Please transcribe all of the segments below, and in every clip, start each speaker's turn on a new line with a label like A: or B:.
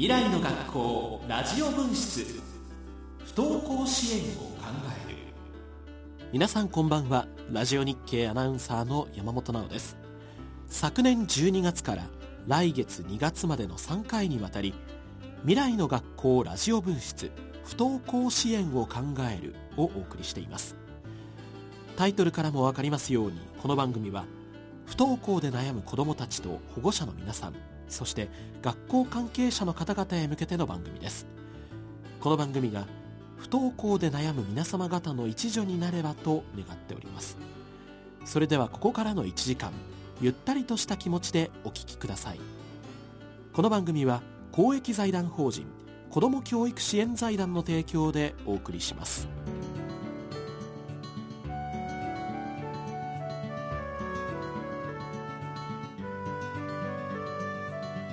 A: 未来の学校ラジオ分室。不登校支援を考える。皆さんこんばんは。ラジオ日経アナウンサーの山本直です。昨年12月から来月2月までの3回にわたり未来の学校ラジオ分室不登校支援を考えるをお送りしています。タイトルからも分かりますようにこの番組は不登校で悩む子どもたちと保護者の皆さんそして学校関係者の方々へ向けての番組です。この番組が不登校で悩む皆様方の一助になればと願っております。それではここからの1時間ゆったりとした気持ちでお聞きください。この番組は公益財団法人子ども教育支援財団の提供でお送りします。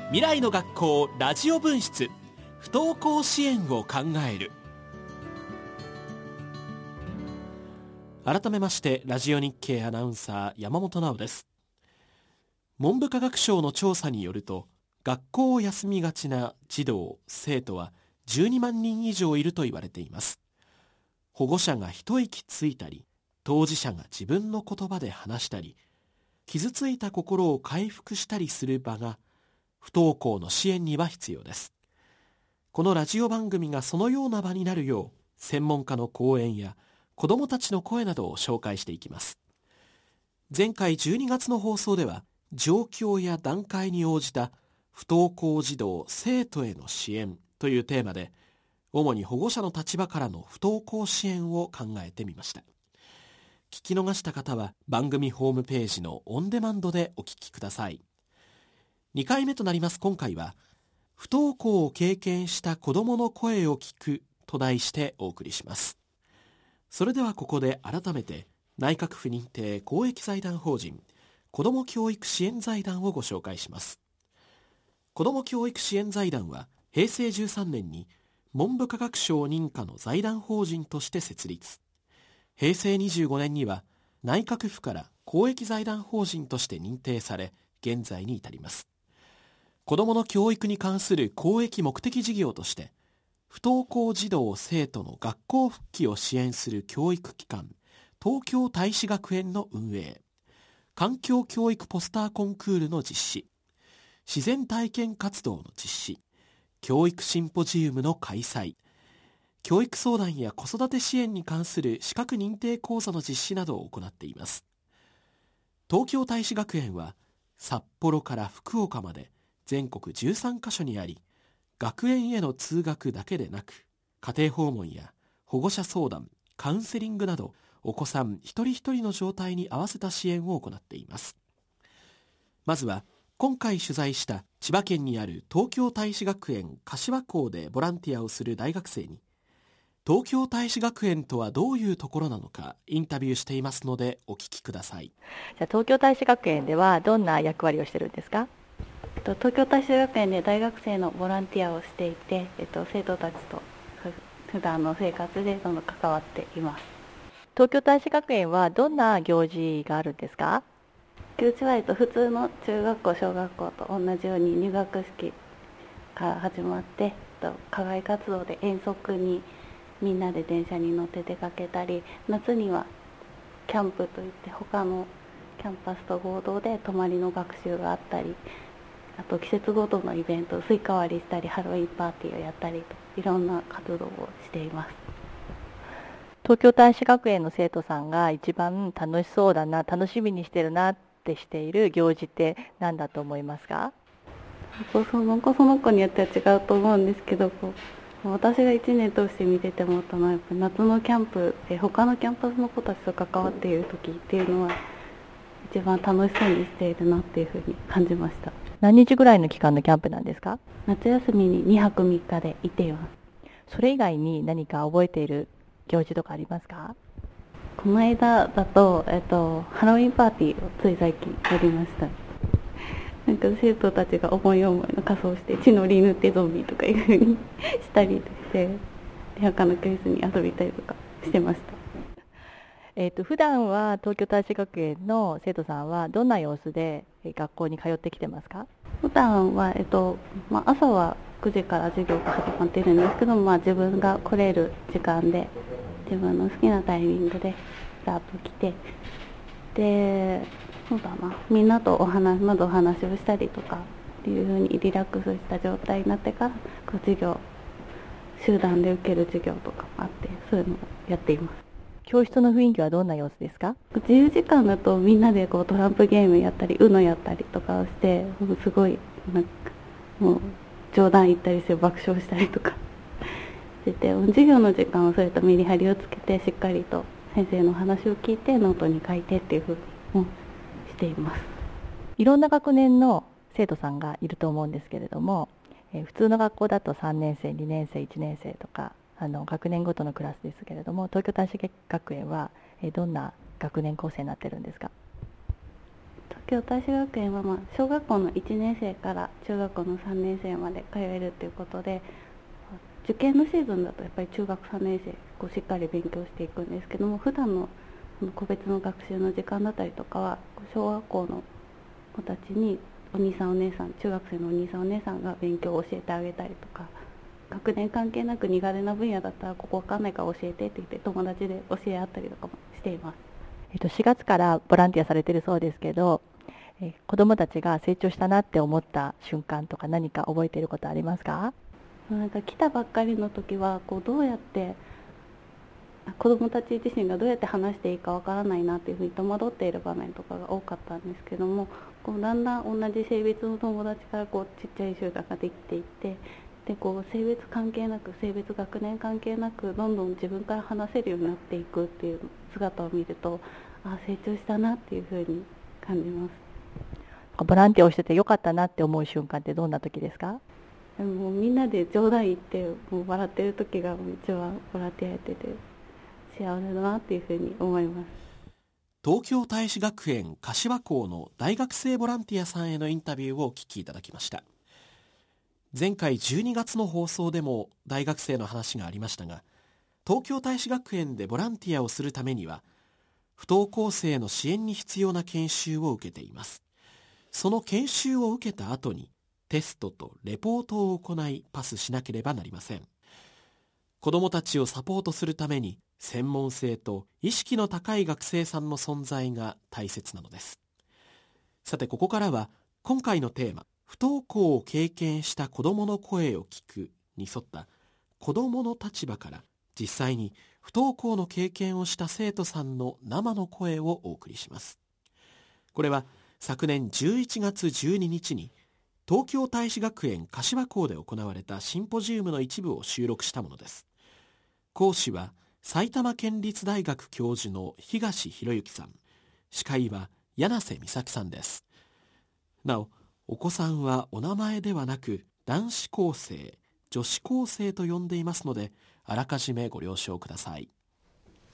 A: 未来の学校ラジオ分室。不登校支援を考える。改めましてラジオ日経アナウンサー山本直です。文部科学省の調査によると学校を休みがちな児童生徒は12万人以上いると言われています。保護者が一息ついたり当事者が自分の言葉で話したり傷ついた心を回復したりする場が不登校の支援には必要です。このラジオ番組がそのような場になるよう専門家の講演や子どもたちの声などを紹介していきます。前回12月の放送では状況や段階に応じた不登校児童生徒への支援というテーマで主に保護者の立場からの不登校支援を考えてみました。聞き逃した方は番組ホームページのオンデマンドでお聞きください。2回目となります。今回は不登校を経験した子どもの声を聞くと題してお送りします。それではここで改めて内閣府認定公益財団法人子ども教育支援財団をご紹介します。子ども教育支援財団は平成13年に文部科学省認可の財団法人として設立。平成25年には内閣府から公益財団法人として認定され現在に至ります。子どもの教育に関する公益目的事業として不登校児童生徒の学校復帰を支援する教育機関東京大使学園の運営環境教育ポスターコンクールの実施自然体験活動の実施教育シンポジウムの開催教育相談や子育て支援に関する資格認定講座の実施などを行っています。東京大使学園は札幌から福岡まで全国13カ所にあり学園への通学だけでなく家庭訪問や保護者相談カウンセリングなどお子さん一人一人の状態に合わせた支援を行っています。まずは今回取材した千葉県にある東京大使学園柏校でボランティアをする大学生に東京大使学園とはどういうところなのかインタビューしていますのでお聞きください。
B: じゃあ東京大使学園ではどんな役割をしてるんですか？
C: 東京大使学園で大学生のボランティアをしていて、えっと、生徒たちと普段の生活でどんどん関わっています。
B: 東京大使学園はどんな行事があるんですか？
C: うちは、えっと、普通の中学校小学校と同じように入学式から始まって、えっと、課外活動で遠足にみんなで電車に乗って出かけたり夏にはキャンプといって他のキャンパスと合同で泊まりの学習があったりあと季節ごとのイベントスイカ割りしたりハロウィンパーティーをやったりといろんな活動をしています。
B: 東京大使学園の生徒さんが一番楽しそうだな楽しみにしてるなってしている行事って何だと思いますか？
C: その子その子によっては違うと思うんですけど私が1年通して見てて思ったのはやっぱ夏のキャンプで他のキャンパスの子たちと関わっている時っていうのは一番楽しそうにしているなっていうふうに感じました。
B: 何日ぐらいの期間のキャンプなんですか？
C: 夏休みに2泊3日で行っています
B: それ以外に何か覚えている行事とかありますか？
C: この間だと、えっと、ハロウィンパーティーをつい最近やりました。なんか生徒たちが思い思いの仮装して血のり塗ってゾンビとかいうふうにしたりして、他の教室に遊びたりとかしてました。
B: えーと、普段は東京大使学園の生徒さんはどんな様子で学校に通ってきてますか？
C: 普段は、えっとまあ、朝は9時から授業が始まっているんですけど、まあ、自分が来れる時間で自分の好きなタイミングでスタート来てでそうだなみんなとお話まずお話をしたりとかっていうふうにリラックスした状態になってからこう授業集団で受ける授業とかもあってそういうのをやっています。
B: 教室の雰囲気はどんな様子ですか？
C: 自由時間だとみんなでこうトランプゲームやったり UNO やったりとかをしてすごいなんかもう冗談言ったりして爆笑したりとか。してて授業の時間はそれとメリハリをつけてしっかりと先生の話を聞いてノートに書いてっていうふうにしています。
B: いろんな学年の生徒さんがいると思うんですけれども、え普通の学校だと3年生2年生1年生とかあの学年ごとのクラスですけれども東京大使学園は、どんな学年構成になってるんですか？
C: 東京大使学園は、まあ、小学校の1年生から中学校の3年生まで通えるということで受験のシーズンだとやっぱり中学3年生こうしっかり勉強していくんですけども普段の個別の学習の時間だったりとかは小学校の子たちにお兄さんお姉さん中学生のお兄さんお姉さんが勉強を教えてあげたりとか学年関係なく苦手な分野だったらここ分かんないから教えてって言って友達で教え合ったりとかもしています、
B: えっと、4月からボランティアされてるそうですけど、え子どもたちが成長したなって思った瞬間とか何か覚えていることありますか？
C: なんか来たばっかりの時はこうどうやって子どもたち自身がどうやって話していいかわからないなっていうふうに戸惑っている場面とかが多かったんですけどもこうだんだん同じ性別の友達からこうちっちゃい集団ができていってでこう性別関係なく性別学年関係なくどんどん自分から話せるようになっていくっていう姿を見るとあ成長したなっていうふうに感じます。
B: ボランティアをしててよかったなって思う瞬間ってどんな時ですか？
C: でもみんなで冗談言ってもう笑ってる時が一番ボランティアやってて幸せだなっていうふうに思います。
A: 東京大使学園柏校の大学生ボランティアさんへのインタビューをお聞きいただきました前回12月の放送でも大学生の話がありましたが東京大使学園でボランティアをするためには不登校生の支援に必要な研修を受けています。その研修を受けた後にテストとレポートを行いパスしなければなりません。子どもたちをサポートするために専門性と意識の高い学生さんの存在が大切なのです。さてここからは今回のテーマ不登校を経験した子どもの声を聞くに沿った子どもの立場から実際に不登校の経験をした生徒さんの生の声をお送りします。これは昨年11月12日に東京大使学園柏校で行われたシンポジウムの一部を収録したものです。講師は埼玉県立大学教授の東博之さん。司会は柳瀬美咲さんです。なおお子さんはお名前ではなく男子高生女子高生と呼んでいますのであらかじめご了承ください。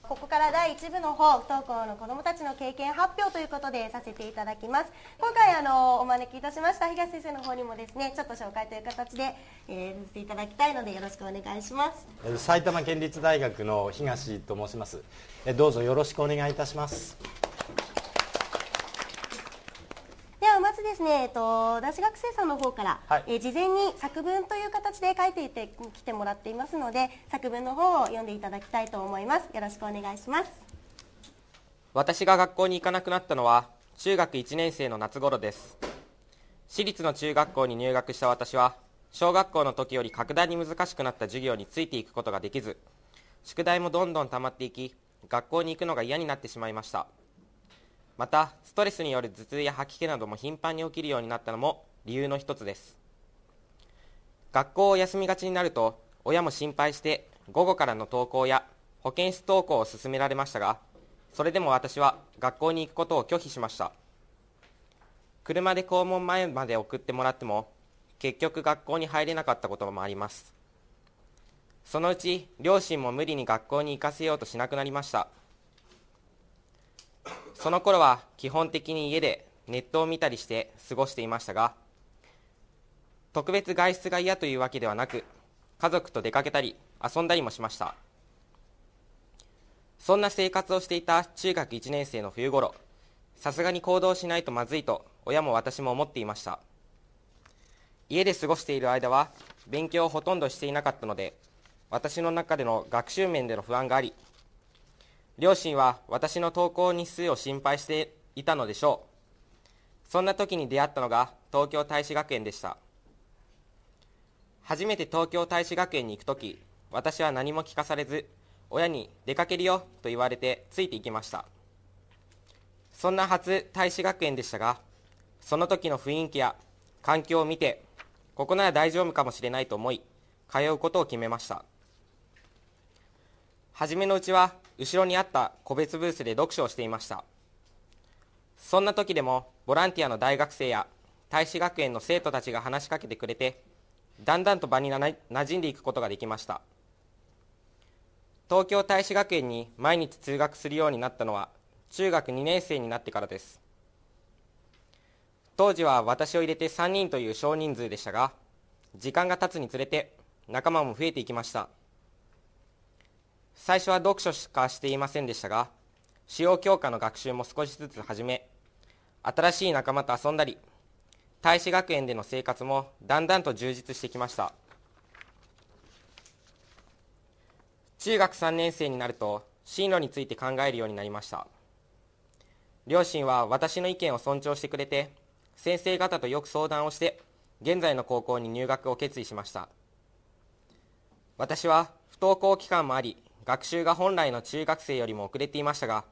D: ここから第1部の方不登校の子どもたちの経験発表ということでさせていただきます。今回あのお招きいたしました東先生の方にもですねちょっと紹介という形で、えー、させていただきたいのでよろしくお願いします。
E: 埼玉県立大学の東と申します。どうぞよろしくお願いいたします
D: まずですね、えっと、男子学生さんの方から、はい、えー、事前に作文という形で書いていてきてもらっていますので作文の方を読んでいただきたいと思います。よろしくお願いします。
F: 私が学校に行かなくなったのは中学1年生の夏頃です。私立の中学校に入学した私は小学校の時より格段に難しくなった授業についていくことができず宿題もどんどん溜まっていき学校に行くのが嫌になってしまいましたまたストレスによる頭痛や吐き気なども頻繁に起きるようになったのも理由の一つです。学校を休みがちになると親も心配して午後からの登校や保健室登校を勧められましたがそれでも私は学校に行くことを拒否しました。車で校門前まで送ってもらっても結局学校に入れなかったこともあります。そのうち両親も無理に学校に行かせようとしなくなりました。その頃は基本的に家でネットを見たりして過ごしていましたが特別外出が嫌というわけではなく家族と出かけたり遊んだりもしました。そんな生活をしていた中学1年生の冬頃さすがに行動しないとまずいと親も私も思っていました。家で過ごしている間は勉強をほとんどしていなかったので私の中での学習面での不安があり両親は私の登校日数を心配していたのでしょう。そんな時に出会ったのが東京大使学園でした。初めて東京大使学園に行く時私は何も聞かされず親に出かけるよと言われてついていきました。そんな初大使学園でしたがその時の雰囲気や環境を見てここなら大丈夫かもしれないと思い通うことを決めました。初めのうちは後ろにあった個別ブースで読書をしていました。そんな時でもボランティアの大学生や大使学園の生徒たちが話しかけてくれてだんだんと場にな馴染んでいくことができました。東京大使学園に毎日通学するようになったのは中学2年生になってからです。当時は私を入れて3人という少人数でしたが時間が経つにつれて仲間も増えていきました。最初は読書しかしていませんでしたが主要教科の学習も少しずつ始め新しい仲間と遊んだり大使学園での生活もだんだんと充実してきました。中学3年生になると進路について考えるようになりました。両親は私の意見を尊重してくれて先生方とよく相談をして現在の高校に入学を決意しました。私は不登校期間もあり学習が本来の中学生よりも遅れていましたが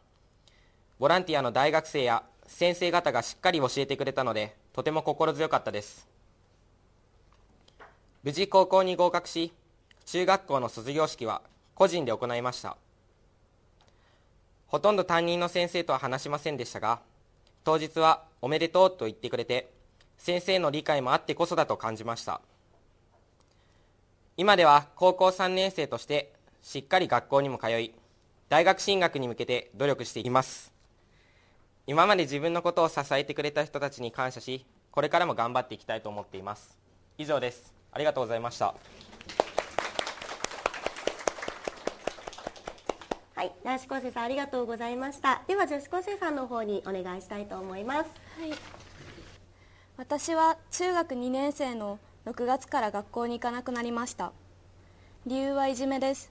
F: ボランティアの大学生や先生方がしっかり教えてくれたのでとても心強かったです。無事高校に合格し中学校の卒業式は個人で行いました。ほとんど担任の先生とは話しませんでしたが当日はおめでとうと言ってくれて先生の理解もあってこそだと感じました。今では高校3年生としてしっかり学校にも通い大学進学に向けて努力しています。今まで自分のことを支えてくれた人たちに感謝しこれからも頑張っていきたいと思っています。以上です。ありがとうございました。
D: はい、男子高生さんありがとうございました。では女子高生さんの方にお願いしたいと思います。
G: はい。私は中学2年生の6月から学校に行かなくなりました。理由はいじめです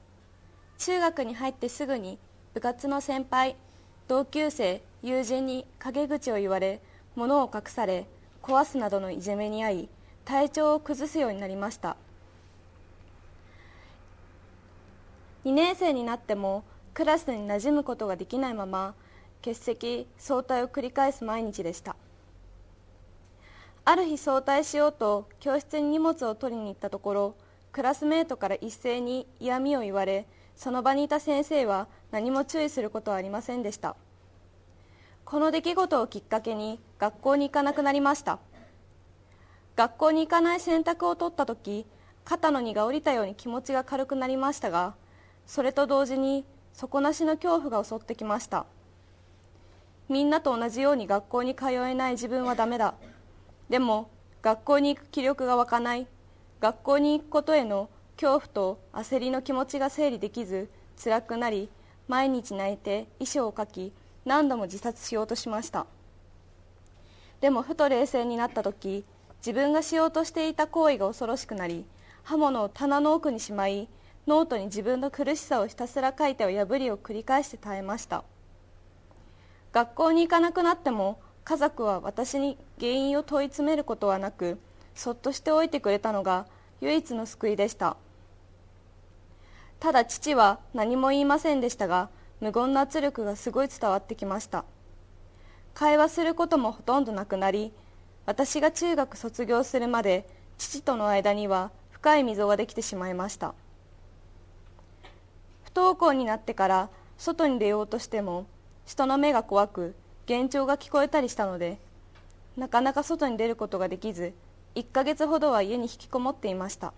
G: 中学に入ってすぐに部活の先輩同級生友人に陰口を言われ物を隠され壊すなどのいじめに遭い体調を崩すようになりました。2年生になってもクラスに馴染むことができないまま欠席早退を繰り返す毎日でした。ある日早退しようと教室に荷物を取りに行ったところクラスメートから一斉に嫌味を言われその場にいた先生は何も注意することはありませんでした。この出来事をきっかけに学校に行かなくなりました。学校に行かない選択を取った時肩の荷が下りたように気持ちが軽くなりましたがそれと同時に底なしの恐怖が襲ってきました。みんなと同じように学校に通えない自分はダメだ。でも学校に行く気力が湧かない学校に行くことへの恐怖と焦りの気持ちが整理できず辛くなり毎日泣いて遺書を書き何度も自殺しようとしました。でもふと冷静になった時自分がしようとしていた行為が恐ろしくなり刃物を棚の奥にしまいノートに自分の苦しさをひたすら書いては破りを繰り返して耐えました。学校に行かなくなっても家族は私に原因を問い詰めることはなくそっとしておいてくれたのが唯一の救いでした。ただ父は何も言いませんでしたが無言の圧力がすごい伝わってきました。会話することもほとんどなくなり私が中学卒業するまで父との間には深い溝ができてしまいました。不登校になってから外に出ようとしても人の目が怖く幻聴が聞こえたりしたのでなかなか外に出ることができず1ヶ月ほどは家に引きこもっていました。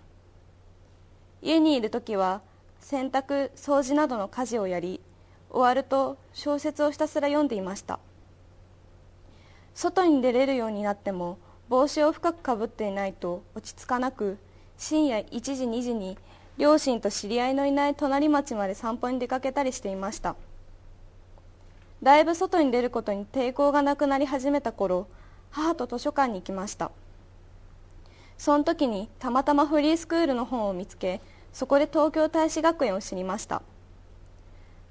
G: 家にいる時は洗濯掃除などの家事をやり終わると小説をひたすら読んでいました。外に出れるようになっても帽子を深くかぶっていないと落ち着かなく深夜1時2時に両親と知り合いのいない隣町まで散歩に出かけたりしていました。だいぶ外に出ることに抵抗がなくなり始めた頃母と図書館に行きました。その時にたまたまフリースクールの本を見つけそこで東京大使学園を知りました。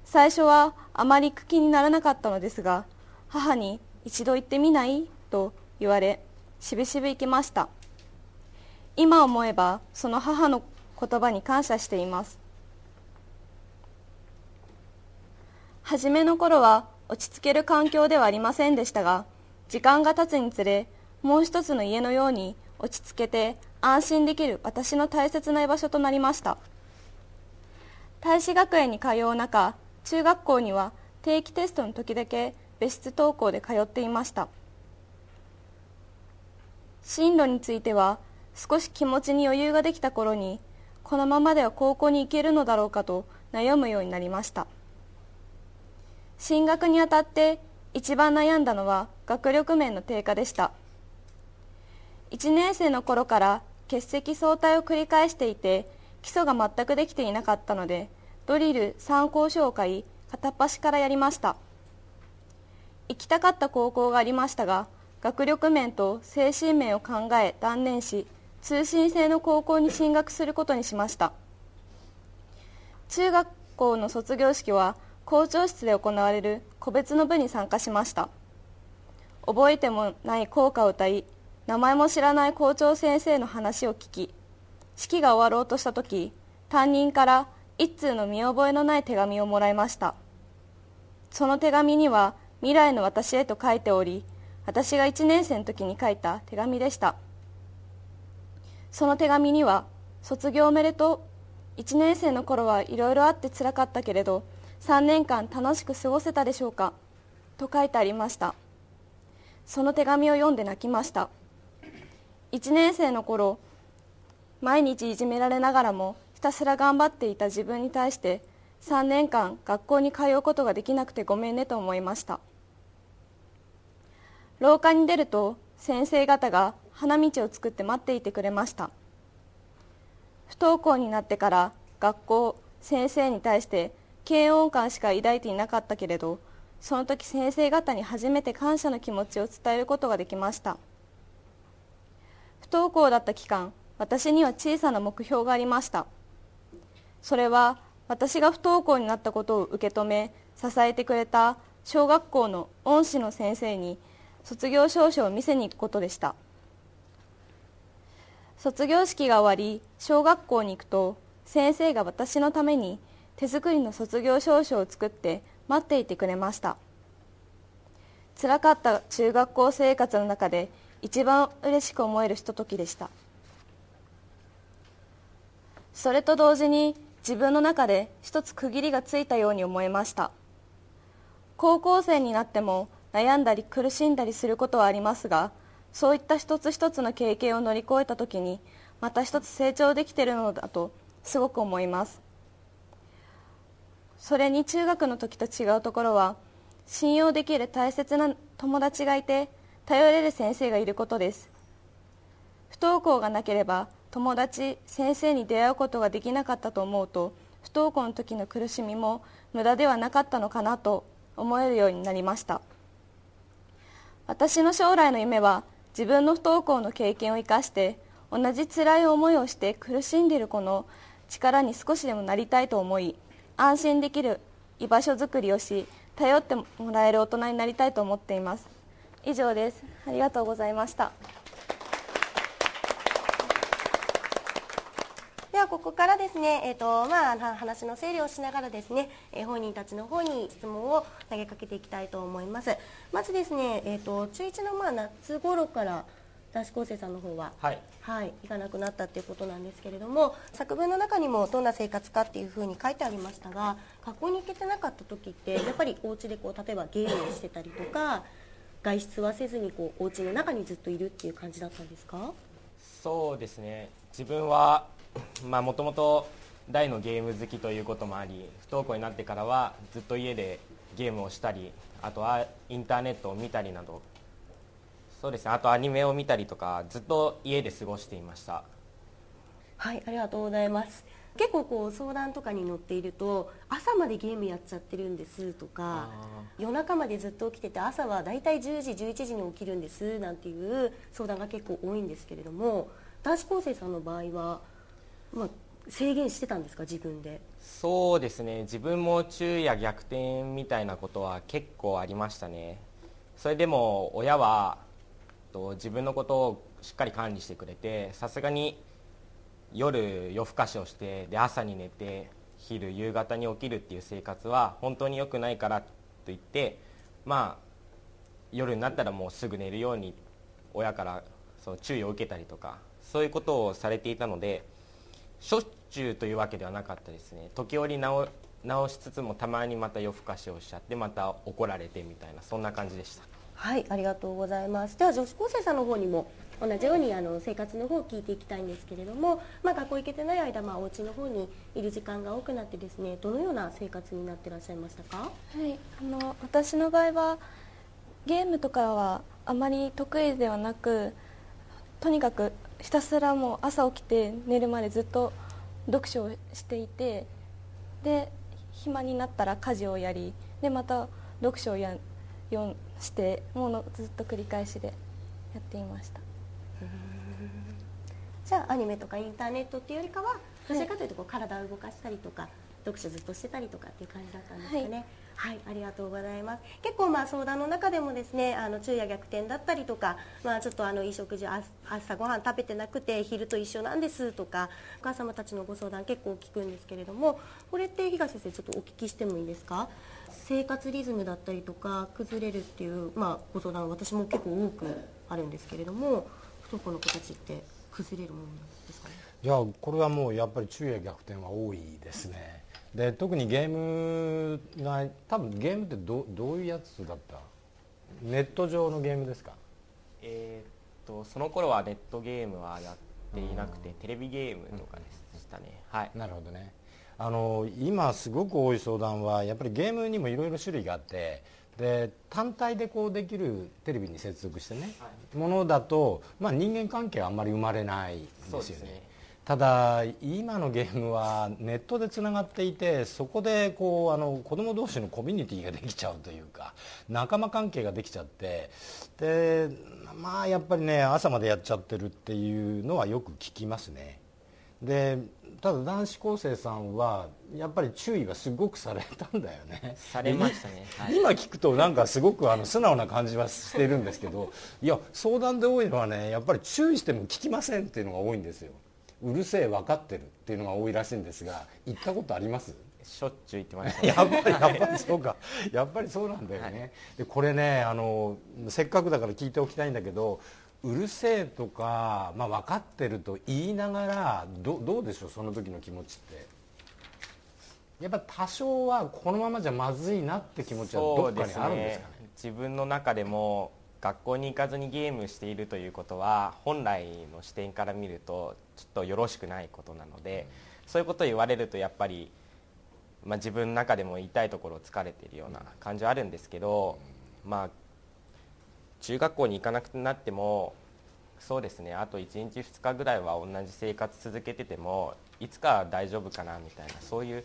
G: 最初はあまり行く気にならなかったのですが母に一度行ってみない？と言われしぶしぶ行きました。今思えばその母の言葉に感謝しています。初めの頃は落ち着ける環境ではありませんでしたが時間が経つにつれもう一つの家のように落ち着けて安心できる私の大切な居場所となりました。大使学園に通う中中学校には定期テストの時だけ別室登校で通っていました。進路については少し気持ちに余裕ができた頃にこのままでは高校に行けるのだろうかと悩むようになりました。進学にあたって一番悩んだのは学力面の低下でした。1年生の頃から欠席早退を繰り返していて基礎が全くできていなかったのでドリル参考書を買い片っ端からやりました。行きたかった高校がありましたが学力面と精神面を考え断念し通信制の高校に進学することにしました。中学校の卒業式は校長室で行われる個別の部に参加しました。覚えてもない校歌を歌い名前も知らない校長先生の話を聞き式が終わろうとした時担任から一通の見覚えのない手紙をもらいました。その手紙には未来の私へと書いており私が1年生の時に書いた手紙でした。その手紙には「卒業おめでとう1年生の頃はいろいろあってつらかったけれど3年間楽しく過ごせたでしょうか」と書いてありました。その手紙を読んで泣きました。1年生の頃毎日いじめられながらもひたすら頑張っていた自分に対して3年間学校に通うことができなくてごめんねと思いました。廊下に出ると先生方が花道を作って待っていてくれました。不登校になってから学校先生に対して嫌悪感しか抱いていなかったけれどその時先生方に初めて感謝の気持ちを伝えることができました。不登校だった期間私には小さな目標がありました。それは私が不登校になったことを受け止め支えてくれた小学校の恩師の先生に卒業証書を見せに行くことでした。卒業式が終わり小学校に行くと先生が私のために手作りの卒業証書を作って待っていてくれました。つらかった中学校生活の中で一番嬉しく思えるひとときでした。それと同時に自分の中で一つ区切りがついたように思えました。高校生になっても悩んだり苦しんだりすることはありますがそういった一つ一つの経験を乗り越えた時にまた一つ成長できているのだとすごく思います。それに中学の時と違うところは信用できる大切な友達がいて頼れる先生がいることです。不登校がなければ友達先生に出会うことができなかったと思うと不登校の時の苦しみも無駄ではなかったのかなと思えるようになりました。私の将来の夢は自分の不登校の経験を生かして同じ辛い思いをして苦しんでいる子の力に少しでもなりたいと思い安心できる居場所づくりをし頼ってもらえる大人になりたいと思っています。以上です。ありがとうございました。
D: ではここからですね、えーとまあ、話の整理をしながらですね、えー、本人たちの方に質問を投げかけていきたいと思います。まずですね、えーと、中1のまあ夏頃から男子高生さんの方は、はい、はい、行かなくなったっていうことなんですけれども作文の中にもどんな生活かっていうふうに書いてありましたが学校に行けてなかった時ってやっぱりお家でこう例えばゲームをしてたりとか外出はせずにこうお家の中にずっといるっていう感じだったんですか？
F: そうですね。自分はもともと大のゲーム好きということもあり不登校になってからはずっと家でゲームをしたりあとはインターネットを見たりなど。そうですね。あとアニメを見たりとかずっと家で過ごしていました。
D: はいありがとうございます結構こう相談とかに乗っていると朝までゲームやっちゃってるんですとか夜中までずっと起きてて朝はだいたい10時11時に起きるんですなんていう相談が結構多いんですけれども男子高生さんの場合は、まあ、制限してたんですか自分で？
F: そうですね。自分も昼夜逆転みたいなことは結構ありましたね。それでも親はと自分のことをしっかり管理してくれてさすがに夜夜更かしをしてで朝に寝て昼夕方に起きるっていう生活は本当に良くないからと言ってまあ夜になったらもうすぐ寝るように親からその注意を受けたりとかそういうことをされていたのでしょっちゅうというわけではなかったですね。時折直しつつもたまにまた夜更かしをしちゃってまた怒られてみたいなそんな感じでした。
D: はいありがとうございます。では女子高生さんの方にも同じようにあの生活の方を聞いていきたいんですけれども、まあ、学校行けてない間、まあ、お家の方にいる時間が多くなってですねどのような生活になってらっしゃいましたか？
G: はいあの私の場合はゲームとかはあまり得意ではなくとにかくひたすらもう朝起きて寝るまでずっと読書をしていてで暇になったら家事をやりでまた読書をや読してもうずっと繰り返しでやっていました。
D: じゃあアニメとかインターネットっていうよりかはどちらかというとこう体を動かしたりとか読書ずっとしてたりとかっていう感じだったんですかね。はい、ありがとうございます。結構まあ相談の中でもですね、あの昼夜逆転だったりとか、まあちょっとあのいい食事朝ごはん食べてなくて昼と一緒なんですとか、お母様たちのご相談結構聞くんですけれども、これって東先生ちょっとお聞きしてもいいですか？生活リズムだったりとか崩れるっていうまあご相談私も結構多くあるんですけれども、不登校の子たちって崩れるものですかね。
E: いやこれはもうやっぱり昼夜逆転は多いですね。で特にゲームが多分ゲームってどどういうやつだった？ネット上のゲームですか？
F: えー、っとその頃はネットゲームはやっていなくて、テレビゲームとかでしたね、はい。
E: なるほどね。あの今すごく多い相談はやっぱりゲームにもいろいろ種類があってで単体でこうできるテレビに接続してね、はい、ものだと、まあ、人間関係はあんまり生まれないですよね。ただ今のゲームはネットでつながっていてそこでこうあの子供同士のコミュニティができちゃうというか仲間関係ができちゃってでまあやっぱりね朝までやっちゃってるっていうのはよく聞きますね。でただ男子高生さんはやっぱり注意はすごくされたんだよね。
F: されましたね、
E: はい、今聞くとなんかすごくあの素直な感じはしてるんですけど いや相談で多いのはねやっぱり注意しても聞きませんっていうのが多いんですよ。うるせえ分かってるっていうのが多いらしいんですが行ったことあります？
F: しょっちゅう行ってました、
E: やっぱりやっぱりそうか。やっぱりそうなんだよね、はい、でこれねあのせっかくだから聞いておきたいんだけどうるせえとか、まあ、分かってると言いながらどどうでしょうその時の気持ちって。やっぱ多少はこのままじゃまずいなって気持ちはどっかにあるんですかね、
F: ね、自分の中でも学校に行かずにゲームしているということは本来の視点から見るとちょっとよろしくないことなので、そういうことを言われるとやっぱり、まあ、自分の中でも痛いところを疲れているような感じはあるんですけど、まあ、中学校に行かなくなってもそうですねあと1日2日ぐらいは同じ生活続けててもいつか大丈夫かなみたいなそういう、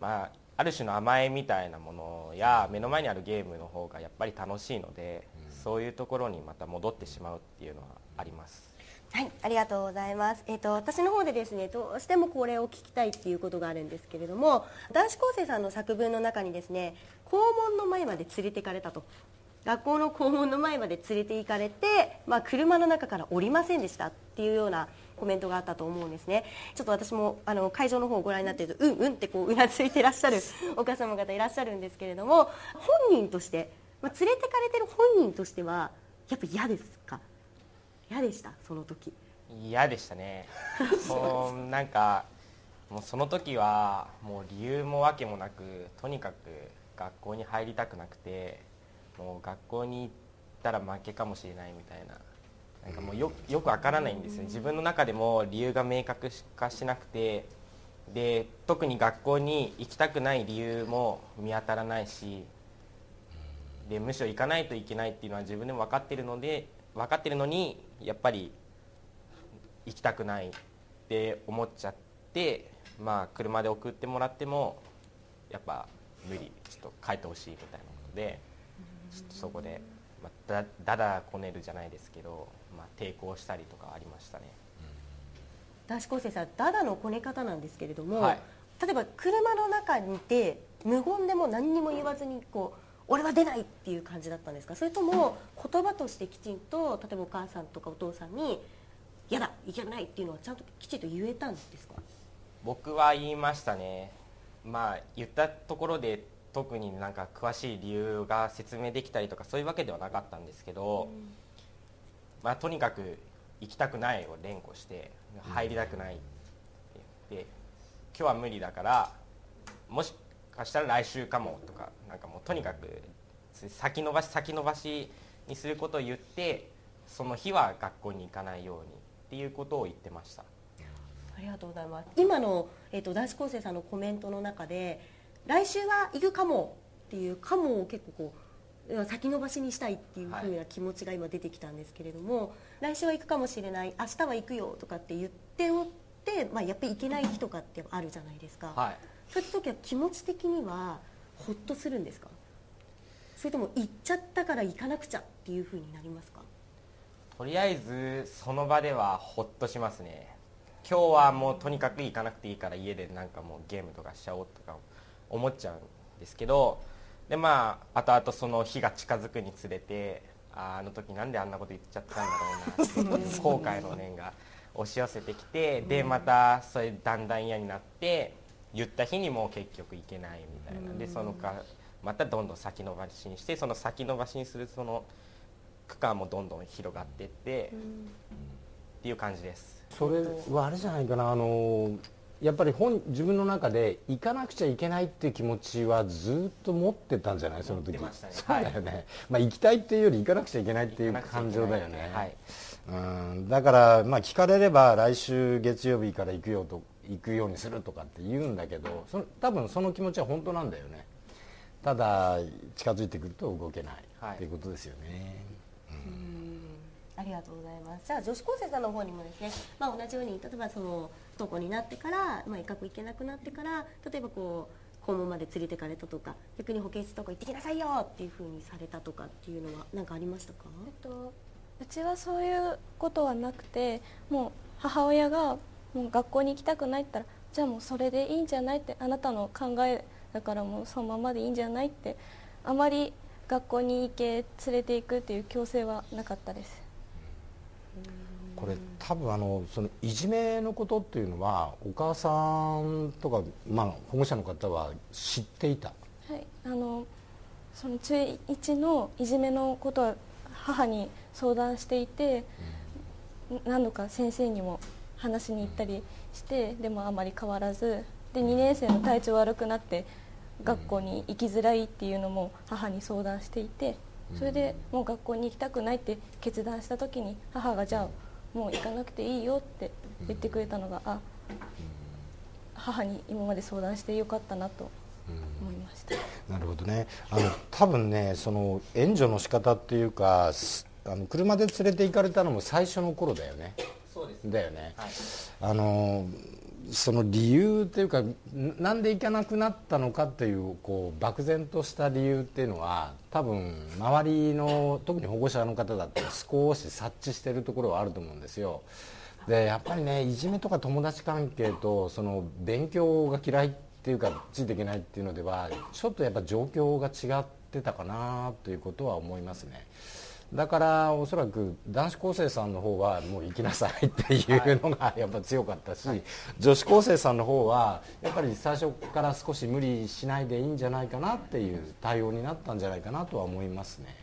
F: まあ、ある種の甘えみたいなものや目の前にあるゲームの方がやっぱり楽しいので。そういうところにまた戻ってしまうっていうのはあります。
D: はい、ありがとうございます。えっ、ー、と私の方でですね、どうしてもこれを聞きたいっていうことがあるんですけれども、男子高生さんの作文の中にですね、校門の前まで連れて行かれたと。学校の校門の前まで連れて行かれて、まあ、車の中から降りませんでした。っていうようなコメントがあったと思うんですね。ちょっと私もあの会場の方をご覧になっているとうんうんってこううなずいていらっしゃる お母様方いらっしゃるんですけれども本人としてまあ、連れてかれてる本人としてはやっぱ嫌ですか？嫌でした？その時。
F: 嫌でしたね。もうなんかもうその時はもう理由も訳もなくとにかく学校に入りたくなくてもう学校に行ったら負けかもしれないみたいな。なんかもうよよくわからないんですよ自分の中でも理由が明確化しなくて。で特に学校に行きたくない理由も見当たらないし。でむしろ行かないといけないっていうのは自分でも分かってるので分かってるのにやっぱり行きたくないって思っちゃってまあ車で送ってもらってもやっぱ無理。ちょっと帰ってほしいみたいなことでちょっとそこで、まあ、だだだこねるじゃないですけど、まあ、抵抗したりとかありましたね。
D: 男子高生さんダダのこね方なんですけれども、
F: はい。
D: 例えば車の中にいて無言でも何にも言わずにこう俺は出ないっていう感じだったんですか？それとも言葉としてきちんと例えばお母さんとかお父さんに「嫌だいけない」っていうのはちゃんときちんと言えたんですか？
F: 僕は言いましたね。まあ言ったところで特になんか詳しい理由が説明できたりとかそういうわけではなかったんですけど、まあ、とにかく行きたくないを連呼して入りたくないって言って今日は無理だからもしかしたら来週かもとかなんかもうとにかく先延ばし先延ばしにすることを言ってその日は学校に行かないようにっていうことを言ってました。
D: ありがとうございます。今の、えー、と男子高生さんのコメントの中で来週は行くかもっていうかもを結構こう先延ばしにしたいっていうふうな気持ちが今出てきたんですけれども、来週は行くかもしれない明日は行くよとかって言っておって、まあ、やっぱり行けない日とかってあるじゃないですか、
F: はい。
D: そういう時は気持ち的にはほっとするんですか？それとも行っちゃったから行かなくちゃっていうふうになりますか？
F: とりあえずその場ではほっとしますね。今日はもうとにかく行かなくていいから家でなんかもうゲームとかしちゃおうとか思っちゃうんですけどでまあ後々その日が近づくにつれてあーあの時なんであんなこと言っちゃったんだろうなっていう後悔の念が押し寄せてきてでまたそれだんだん嫌になって言った日にもう結局行けないみたいな。でそのかまたどんどん先延ばしにしてその先延ばしにするその区間もどんどん広がっていってっていう感じです。
E: それはあれじゃないかなあのやっぱり本自分の中で行かなくちゃいけないっていう気持ちはずっと持ってたんじゃない？その時。
F: ね。
E: そうだよね、まあ行きたいっていうより行かなくちゃいけないっていう感情だよね。
F: はい
E: うん。だからまあ聞かれれば来週月曜日から行くよと行くようにするとかって言うんだけどその多分その気持ちは本当なんだよね。ただ近づいてくると動けない、
F: はい
E: っていうことですよね
D: ありがとうございます。じゃあ女子高生さんの方にもですね、まあ同じように例えばその不登校になってから、まあ医学行けなくなってから、例えばこう校門まで連れてかれたとか、逆に保健室とか行ってきなさいよっていう風にされたとかっていうのは何かありましたか？
G: えっと、うちはそういうことはなくてもう母親がもう学校に行きたくないって言ったらじゃあもうそれでいいんじゃないってあなたの考えだからもうそのままでいいんじゃないってあまり学校に行け連れて行くっていう強制はなかったです
E: これ多分あのそのいじめのことっていうのはお母さんとか、まあ、保護者の方は知っていた？
G: はい。あのその中1のいじめのことは母に相談していて、何度か先生にも話しに行ったりしてでもあまり変わらずで2年生の体調悪くなって学校に行きづらいっていうのも母に相談していてそれでもう学校に行きたくないって決断した時に母がじゃあもう行かなくていいよって言ってくれたのがあ母に今まで相談してよかったなと思いました。
E: なるほどね。あの多分ねその援助の仕方っていうかすあの車で連れて行かれたのも最初の頃だよね。
F: そうです
E: だよね、
F: はい。
E: あのその理由っていうかなんで行かなくなったのかっていうこう漠然とした理由っていうのは多分周りの特に保護者の方だって少し察知してるところはあると思うんですよ。でやっぱりねいじめとか友達関係とその勉強が嫌いっていうかついていけないっていうのではちょっとやっぱ状況が違ってたかなということは思いますね。だからおそらく男子高生さんの方はもう行きなさい っていうのがやっぱ強かったし、女子高生さんの方はやっぱり最初から少し無理しないでいいんじゃないかなっていう対応になったんじゃないかなとは思いますね。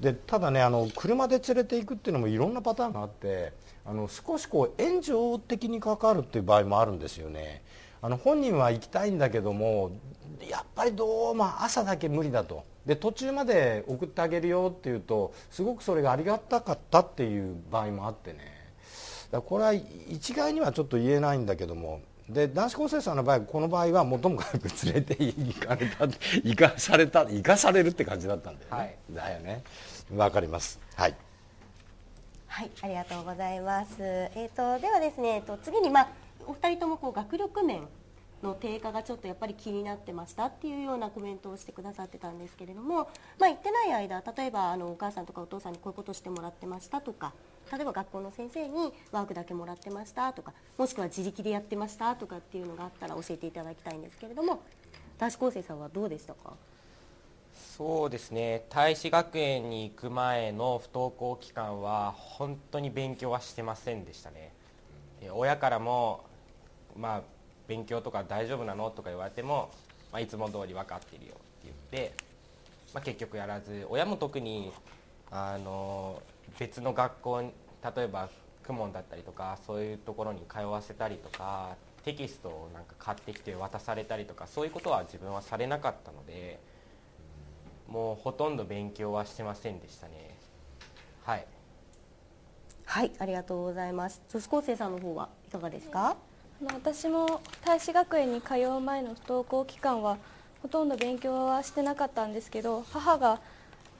E: でただねあの車で連れていくっていうのもいろんなパターンがあってあの少しこう援助的に関わるっていう場合もあるんですよね。あの本人は行きたいんだけどもやっぱりどうも朝だけ無理だとで途中まで送ってあげるよっていうとすごくそれがありがたかったっていう場合もあってね。だこれは一概にはちょっと言えないんだけどもで男子高生さんの場合この場合はもうともかく連れて行かれた行かされた行かされるって感じだったんだよね、
F: はい。
E: だよね。わかります。はい。
D: はい、ありがとうございます。えっ、とではですね、えっと次にまあお二人ともこう学力面の低下がちょっとやっぱり気になってましたっていうようなコメントをしてくださってたんですけれども、まあ、行ってない間例えばあのお母さんとかお父さんにこういうことしてもらってましたとか例えば学校の先生にワークだけもらってましたとかもしくは自力でやってましたとかっていうのがあったら教えていただきたいんですけれども男子高生さんはどうでしたか？
F: そうですね。大使学園に行く前の不登校期間は本当に勉強はしてませんでしたね。親からもまあ勉強とか大丈夫なの？とか言われても、まあ、いつも通り分かってるよって言って、まあ、結局やらず親も特にあの別の学校に例えば公文だったりとかそういうところに通わせたりとかテキストをなんか買ってきて渡されたりとかそういうことは自分はされなかったのでもうほとんど勉強はしてませんでしたね。はい。
D: はいありがとうございます。女子高生さんの方はいかがですか、
G: 私も大使学園に通う前の不登校期間はほとんど勉強はしてなかったんですけど母が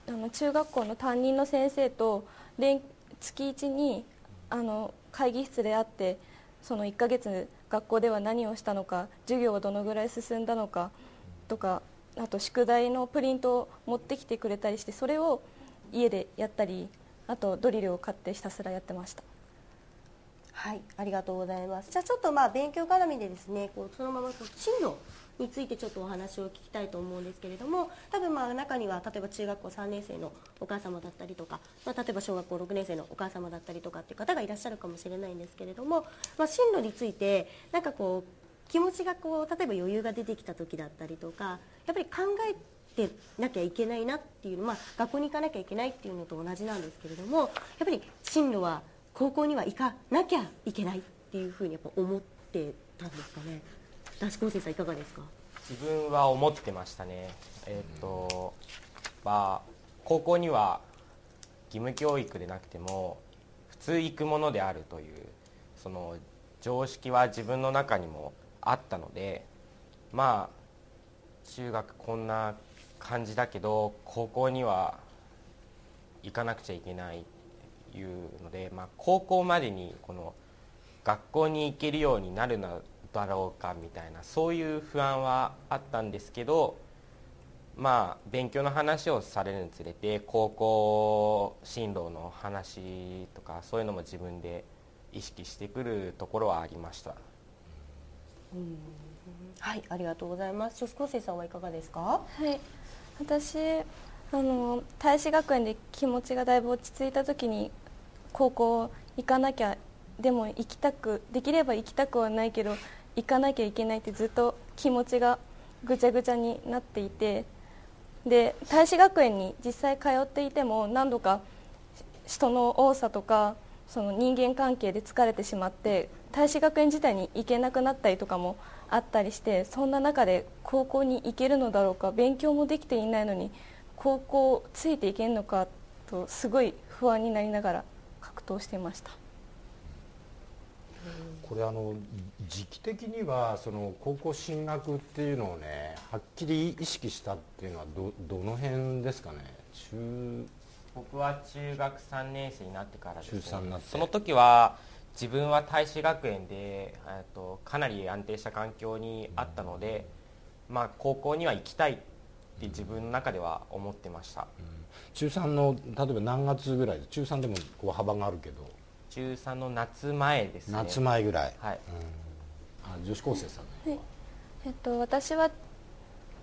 G: あの中学校の担任の先生と連月1にあの会議室で会ってその1ヶ月学校では何をしたのか授業はどのぐらい進んだのかとかあと宿題のプリントを持ってきてくれたりしてそれを家でやったりあとドリルを買ってひたすらやってました。
D: はい、ありがとうございます。じゃあちょっとまあ勉強絡みでですね、こうそのままこう進路についてちょっとお話を聞きたいと思うんですけれども、多分まあ中には例えば中学校3年生のお母様だったりとか、まあ例えば小学校6年生のお母様だったりとかっていう方がいらっしゃるかもしれないんですけれども、まあ進路についてなんかこう気持ちがこう例えば余裕が出てきた時だったりとか、やっぱり考えてなきゃいけないなっていうのまあ学校に行かなきゃいけないっていうのと同じなんですけれども、やっぱり進路は高校には行かなきゃいけないっていうふうにやっぱ思ってたんですかね。男子高生さんいかがですか？
F: 自分は思ってましたね。えっ、とまあ高校には義務教育でなくても普通行くものであるというその常識は自分の中にもあったのでまあ中学こんな感じだけど高校には行かなくちゃいけないいうので、まあ、高校までにこの学校に行けるようになるのだろうかみたいなそういう不安はあったんですけどまあ勉強の話をされるにつれて高校進路の話とかそういうのも自分で意識してくるところはありました。
D: はいありがとうございます。女子高生さんはいかがですか？
G: はい、私あの大使学園で気持ちがだいぶ落ち着いた時に高校行かなきゃでも行きたくできれば行きたくはないけど行かなきゃいけないってずっと気持ちがぐちゃぐちゃになっていてで大使学園に実際通っていても何度か人の多さとかその人間関係で疲れてしまって大使学園自体に行けなくなったりとかもあったりしてそんな中で高校に行けるのだろうか勉強もできていないのに高校ついていけるのかとすごい不安になりながら格闘していました。
E: これあの時期的にはその高校進学っていうのをねはっきり意識したっていうのはどどの辺ですかね？中
F: 僕は中学3年生になってからです、ね、
E: 中3になって。
F: その時は自分は大使学園で、えっとかなり安定した環境にあったので、まあ、高校には行きたいって自分の中では思ってました、
E: 中3の例えば何月ぐらい中3でもこう幅があるけど、
F: 中3の夏前ですね。
E: 夏前ぐらい、
F: はい。
E: あ女子高生さんね、
G: えっと、私は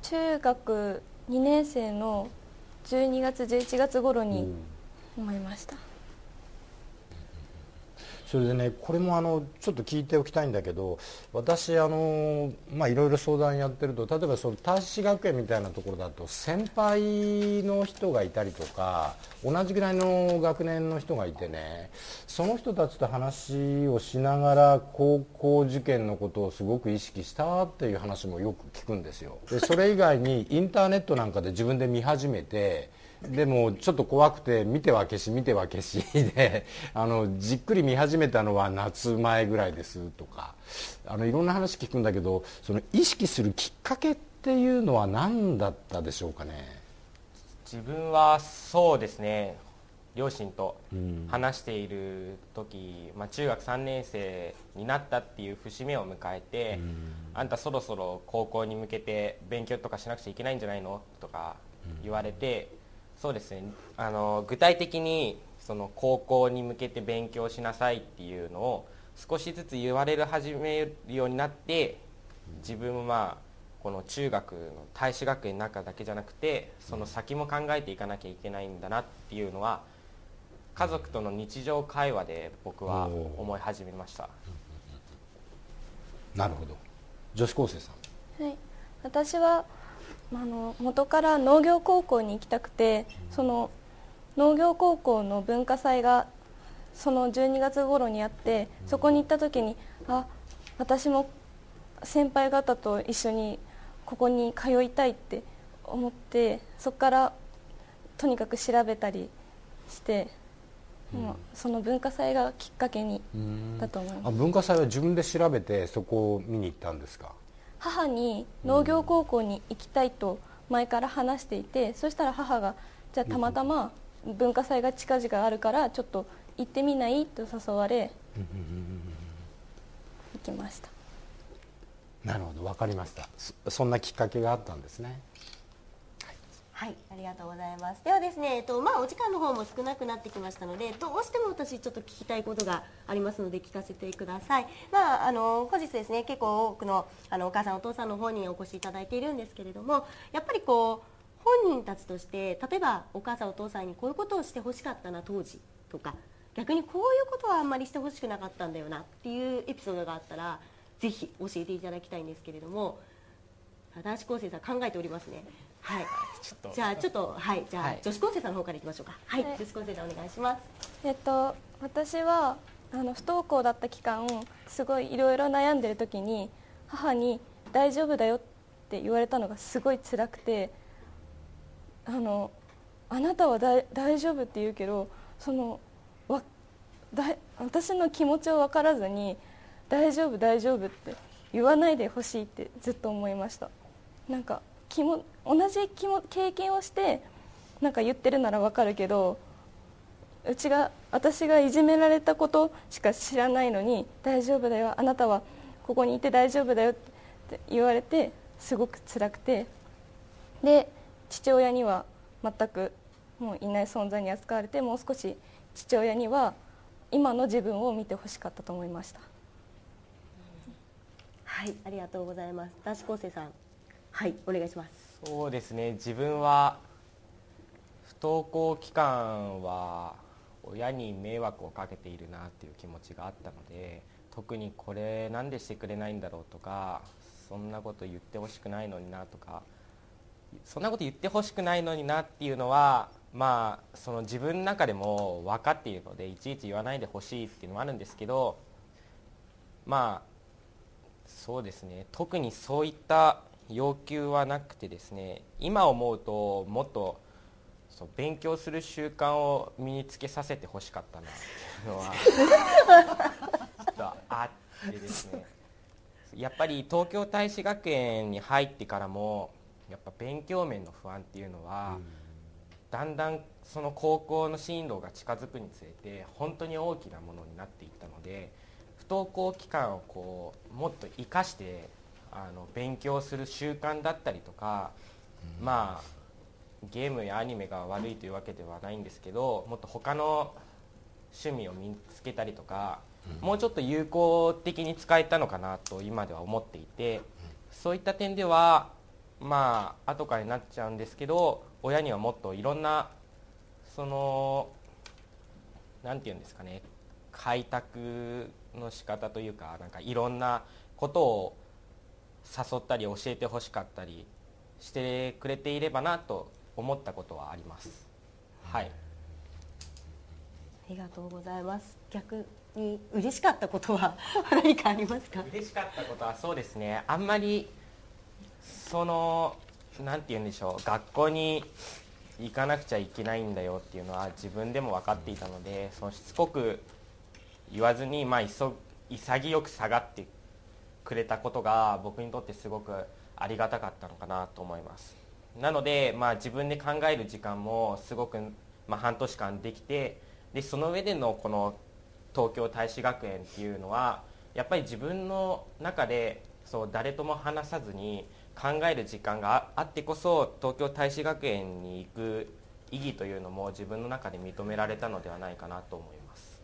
G: 中学2年生の12月11月頃に思いました
E: それでねこれもあのちょっと聞いておきたいんだけど私あのまあいろいろ相談やってると例えばその大使学園みたいなところだと先輩の人がいたりとか同じぐらいの学年の人がいてねその人たちと話をしながら高校受験のことをすごく意識したっていう話もよく聞くんですよ。でそれ以外にインターネットなんかで自分で見始めてでもちょっと怖くて見ては消し見ては消しであのじっくり見始めたのは夏前ぐらいですとかあのいろんな話聞くんだけどその意識するきっかけっていうのは何だったでしょうかね？
F: 自分はそうですね。両親と話している時、まあ、中学3年生になったっていう節目を迎えて、あんたそろそろ高校に向けて勉強とかしなくちゃいけないんじゃないの？とか言われて、そうですね。あの具体的にその高校に向けて勉強しなさいっていうのを少しずつ言われる始めるようになって自分はこの中学の大使学園の中だけじゃなくてその先も考えていかなきゃいけないんだなっていうのは家族との日常会話で僕は思い始めました。
E: なるほど。女子高生さ
G: ん、はい、私はあの元から農業高校に行きたくてその農業高校の文化祭がその12月頃にあってそこに行った時にあ私も先輩方と一緒にここに通いたいって思ってそこからとにかく調べたりして、うん、その文化祭がきっかけにだと思います。あ
E: 文化祭は自分で調べてそこを見に行ったんですか？
G: 母に農業高校に行きたいと前から話していて、そしたら母がじゃあたまたま文化祭が近々あるからちょっと行ってみない？と誘われ行きました。
E: なるほど分かりました。そんなきっかけがあったんですね
D: はい、ありがとうございます。ではですね、えっとまあお時間の方も少なくなってきましたので、どうしても私ちょっと聞きたいことがありますので聞かせてください。まああの本日ですね、結構多くのあのお母さんお父さんの方にお越しいただいているんですけれども、やっぱりこう本人たちとして例えばお母さんお父さんにこういうことをしてほしかったな当時とか、逆にこういうことはあんまりしてほしくなかったんだよなっていうエピソードがあったらぜひ教えていただきたいんですけれども男子高生さん考えておりますねはい。じゃあちょっとはい。じゃあ、はい、女子高生さんの方からいきましょうか。はい、はい、女子高生さんお願いします。
G: えっと私はあの不登校だった期間すごいいろいろ悩んでる時に母に「大丈夫だよ」って言われたのがすごい辛くてあのあなたは大丈夫って言うけどそのわだ私の気持ちを分からずに「大丈夫大丈夫」って言わないでほしいってずっと思いました。なんか気も同じ気も経験をしてなんか言ってるならわかるけどうちが私がいじめられたことしか知らないのに大丈夫だよあなたはここにいて大丈夫だよって言われてすごく辛くて。で父親には全くもういない存在に扱われてもう少し父親には今の自分を見てほしかったと思いました。
D: はいありがとうございます。男子高生さん。はいお願いします。
F: そうですね。自分は不登校期間は親に迷惑をかけているなっていう気持ちがあったので特にこれなんでしてくれないんだろうとかそんなこと言ってほしくないのになとかそんなこと言ってほしくないのになっていうのはまあその自分の中でも分かっているのでいちいち言わないでほしいっていうのもあるんですけどまあそうですね。特にそういった要求はなくてですね今思うともっとそう勉強する習慣を身につけさせてほしかったなっていうのはちょっとあってですね。やっぱり東京大使学園に入ってからもやっぱ勉強面の不安っていうのは、だんだんその高校の進路が近づくにつれて本当に大きなものになっていったので不登校期間をこうもっと生かしてあの勉強する習慣だったりとか、うん、まあゲームやアニメが悪いというわけではないんですけどもっと他の趣味を見つけたりとか、うん、もうちょっと有効的に使えたのかなと今では思っていて、うん、そういった点ではまあ後からになっちゃうんですけど親にはもっといろんなその何て言うんですかね開拓の仕方というかなんかいろんなことを誘ったり教えてほしかったりしてくれていればなと思ったことはあります。はい。
D: ありがとうございます。逆に嬉しかったことは何かありますか？
F: 嬉しかったことはそうですね。あんまりそのなんて言うんでしょう。学校に行かなくちゃいけないんだよっていうのは自分でも分かっていたので、そのしつこく言わずにまあ潔く下がってくれたことが僕にとってすごくありがたかったのかなと思います。なので、まあ、自分で考える時間もすごくまあ、半年間できてでその上でのこの東京大使学園っていうのはやっぱり自分の中でそう誰とも話さずに考える時間があってこそ東京大使学園に行く意義というのも自分の中で認められたのではないかなと思います。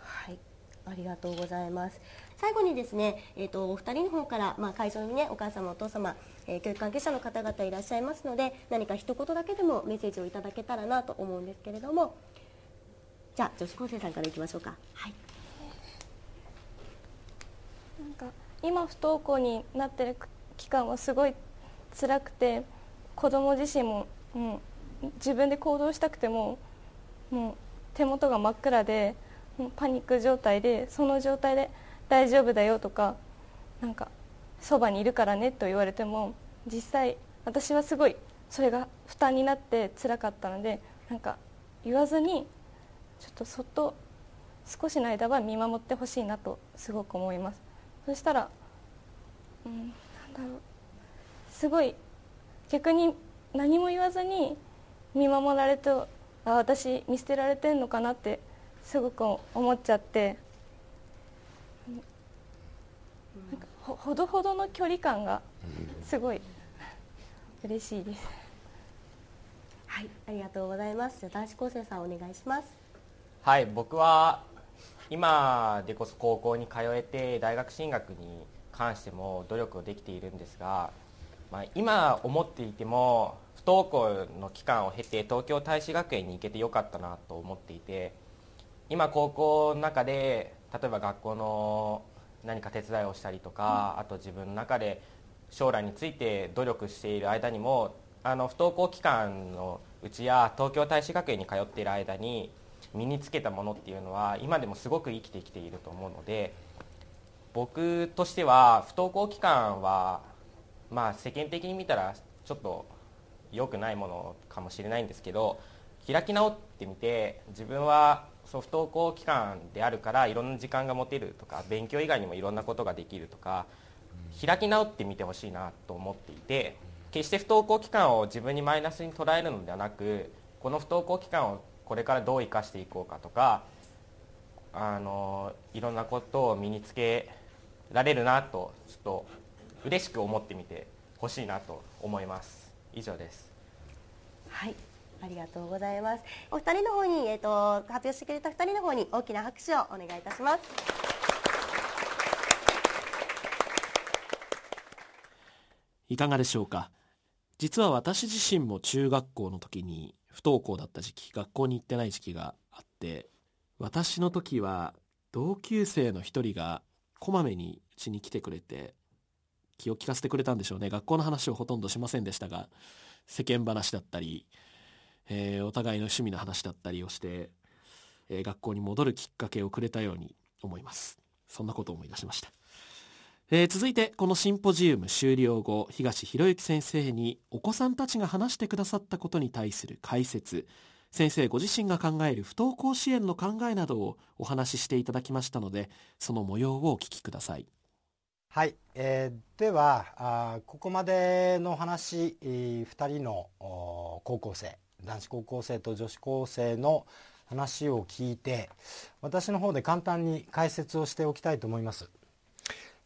D: はい。ありがとうございます。最後にですね、えーと、お二人の方から、まあ、会場にねお母様お父様、えー、教育関係者の方々いらっしゃいますので何か一言だけでもメッセージをいただけたらなと思うんですけれども。じゃあ女子高生さんからいきましょうか。はい。
G: なんか今不登校になってる期間はすごい辛くて子供自身ももう自分で行動したくてももう手元が真っ暗でもうパニック状態でその状態で大丈夫だよとかなんかそばにいるからねと言われても実際私はすごいそれが負担になって辛かったのでなんか言わずにちょっとそっと少しの間は見守ってほしいなとすごく思います。そしたらうんなんだろう。すごい逆に何も言わずに見守られるとあ私見捨てられてるのかなってすごく思っちゃってなんかほほどほどの距離感がすごい嬉しいです。
D: はい、ありがとうございます。じゃ男子高生さんお願いします。
F: はい、僕は今でこそ高校に通えて大学進学に関しても努力をできているんですが、まあ、今思っていても不登校の期間を経て東京大使学園に行けてよかったなと思っていて今高校の中で例えば学校の何か手伝いをしたりとか、うん、あと自分の中で将来について努力している間にもあの不登校期間のうちや東京大使学園に通っている間に身につけたものっていうのは今でもすごく生きてきていると思うので僕としては不登校期間はまあ世間的に見たらちょっと良くないものかもしれないんですけど開き直ってみて自分はそう不登校期間であるからいろんな時間が持てるとか勉強以外にもいろんなことができるとか開き直ってみてほしいなと思っていて決して不登校期間を自分にマイナスに捉えるのではなくこの不登校期間をこれからどう生かしていこうかとかあのいろんなことを身につけられるなとちょっと嬉しく思ってみてほしいなと思います。以上です。
D: はいありがとうございます。お二人の方に、えーと、発表してくれた二人の方に大きな拍手をお願いいたします。
A: いかがでしょうか。実は私自身も中学校の時に不登校だった時期学校に行ってない時期があって私の時は同級生の一人がこまめにうちに来てくれて気を利かせてくれたんでしょうね。学校の話をほとんどしませんでしたが世間話だったり、えー、お互いの趣味の話だったりをして、えー、学校に戻るきっかけをくれたように思います。そんなことを思い出しました。えー、続いてこのシンポジウム終了後東博之先生にお子さんたちが話してくださったことに対する解説。先生ご自身が考える不登校支援の考えなどをお話ししていただきましたのでその模様をお聞きください。
E: はい、えー、ではあここまでの話、えー、2人の高校生。男子高校生と女子高生の話を聞いて私の方で簡単に解説をしておきたいと思います。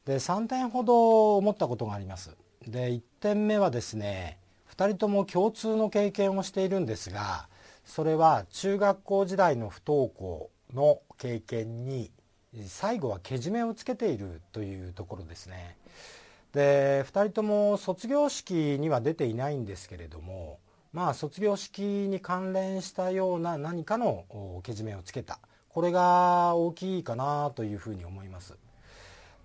E: で3点ほど思ったことがあります。で1点目はですね2人とも共通の経験をしているんですがそれは中学校時代の不登校の経験に最後はけじめをつけているというところですね。で2人とも卒業式には出ていないんですけれどもまあ卒業式に関連したような何かのけじめをつけた。これが大きいかなというふうに思います。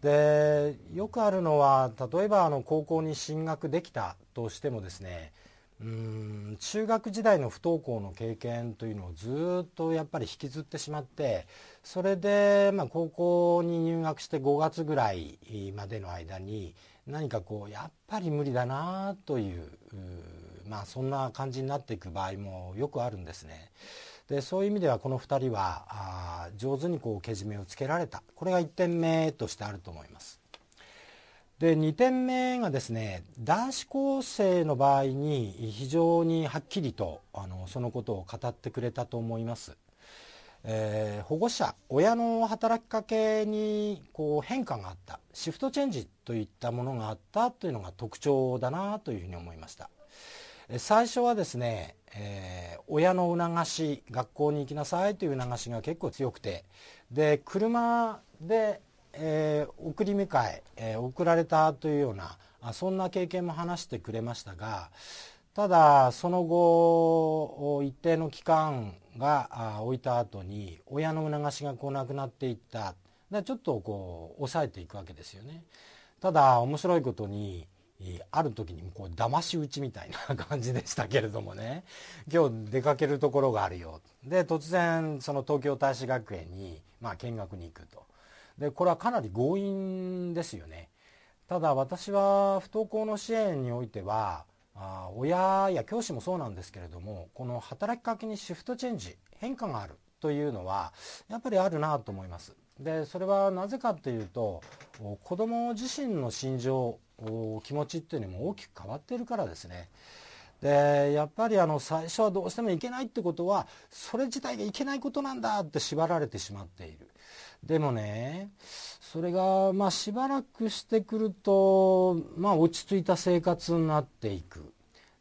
E: でよくあるのは例えばあの高校に進学できたとしてもですねうん中学時代の不登校の経験というのをずっとやっぱり引きずってしまってそれでまあ高校に入学して5月ぐらいまでの間に何かこうやっぱり無理だなというまあそんな感じになっていく場合もよくあるんですね。でそういう意味ではこの2人はあ上手にこうけじめをつけられたこれが1点目としてあると思います。で2点目がですね男子高生の場合に非常にはっきりとあのそのことを語ってくれたと思います。えー、保護者親の働きかけにこう変化があったシフトチェンジといったものがあったというのが特徴だなというふうに思いました最初はですね、えー、親の促し学校に行きなさいという促しが結構強くてで車で、えー、送り迎ええー、送られたというようなそんな経験も話してくれましたがただその後一定の期間が置いた後に親の促しがこうなくなっていった。でちょっとこう抑えていくわけですよね。ただ面白いことにある時にこう騙し討ちみたいな 感じでしたけれどもね。今日出かけるところがあるよ。で突然その東京大使学園にまあ見学に行くと。でこれはかなり強引ですよね。ただ私は不登校の支援においてはあ親や教師もそうなんですけれどもこの働きかけにシフトチェンジ変化があるというのはやっぱりあるなと思います。でそれはなぜかというと子ども自身の心情気持ちっていうのも大きく変わってるからですね。でやっぱりあの最初はどうしてもいけないってことはそれ自体がいけないことなんだって縛られてしまっている。でもねそれがまあしばらくしてくるとまあ落ち着いた生活になっていく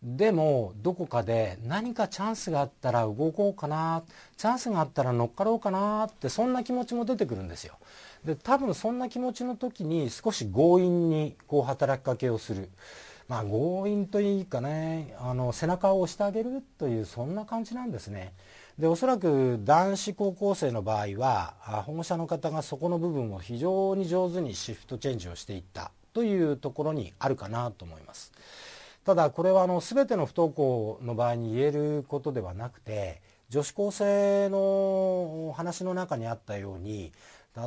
E: でもどこかで何かチャンスがあったら動こうかなチャンスがあったら乗っかろうかなってそんな気持ちも出てくるんですよ。で多分そんな気持ちの時に少し強引にこう働きかけをする。まあ強引というかねあの背中を押してあげるというそんな感じなんですね。でおそらく男子高校生の場合は保護者の方がそこの部分を非常に上手にシフトチェンジをしていったというところにあるかなと思います。ただこれはあの全ての不登校の場合に言えることではなくて女子高生の話の中にあったように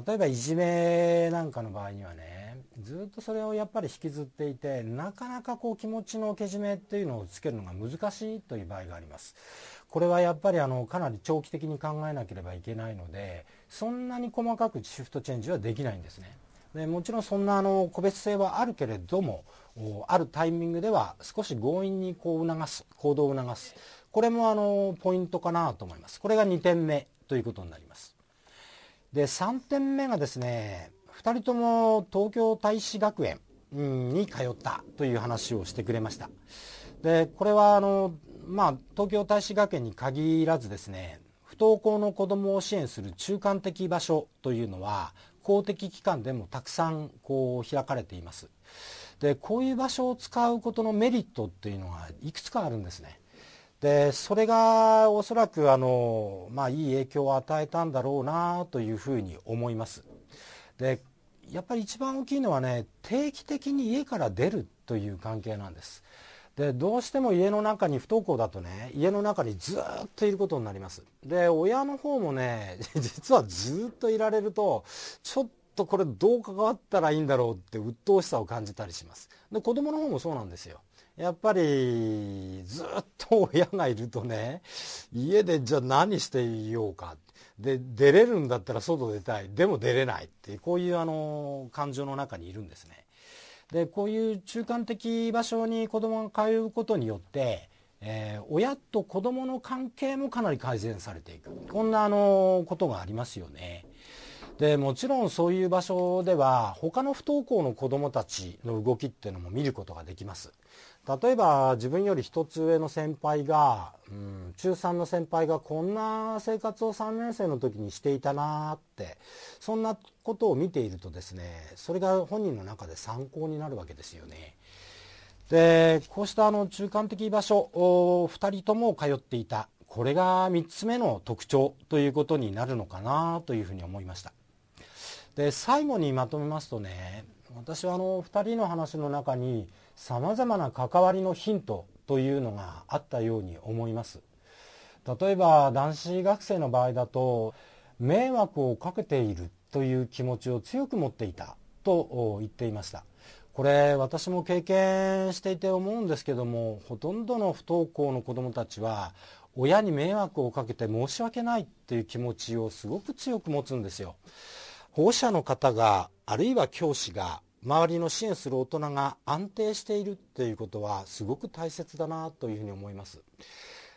E: 例えばいじめなんかの場合にはねずっとそれをやっぱり引きずっていてなかなかこう気持ちのけじめっていうのをつけるのが難しいという場合がありますこれはやっぱりあのかなり長期的に考えなければいけないのでそんなに細かくシフトチェンジはできないんですね。でもちろんそんなあの個別性はあるけれどもあるタイミングでは少し強引にこう促す行動を促す。これもあのポイントかなと思います。これが2点目ということになります。で3点目がですね2人とも東京大使学園に通ったという話をしてくれました。でこれはあのまあ、東京大使学園に限らずですね不登校の子どもを支援する中間的場所というのは公的機関でもたくさんこう開かれています。でこういう場所を使うことのメリットっていうのがいくつかあるんですね。でそれがおそらくあの、まあ、いい影響を与えたんだろうなというふうに思います。でやっぱり一番大きいのはね定期的に家から出るという関係なんです。でどうしても家の中に不登校だとね家の中にずっといることになります。で親の方もね 実はずっといられるとちょっとこれどう関わったらいいんだろうって鬱陶しさを感じたりします。で子供の方もそうなんですよ。やっぱりずっと親がいるとね家でじゃあ何していようか。で出れるんだったら外出たい。でも出れないってこういうあの感情の中にいるんですね。でこういう中間的場所に子どもが通うことによって、えー、親と子どもの関係もかなり改善されていくこんなあのことがありますよね。でもちろんそういう場所では他の不登校の子どもたちの動きっていうのも見ることができます。例えば自分より一つ上の先輩が、うん、中3の先輩がこんな生活を3年生の時にしていたなってそんなことを見ているとですねそれが本人の中で参考になるわけですよね。でこうしたあの中間的場所2人とも通っていたこれが3つ目の特徴ということになるのかなというふうに思いました。で最後にまとめますとね私はあの2人の話の中にさまざまな関わりのヒントというのがあったように思います。例えば男子学生の場合だと迷惑をかけているという気持ちを強く持っていたと言っていました。これ私も経験していて思うんですけどもほとんどの不登校の子どもたちは親に迷惑をかけて申し訳ないっていう気持ちをすごく強く持つんですよ。保護者の方があるいは教師が周りの支援する大人が安定しているっていうことはすごく大切だなというふうに思います。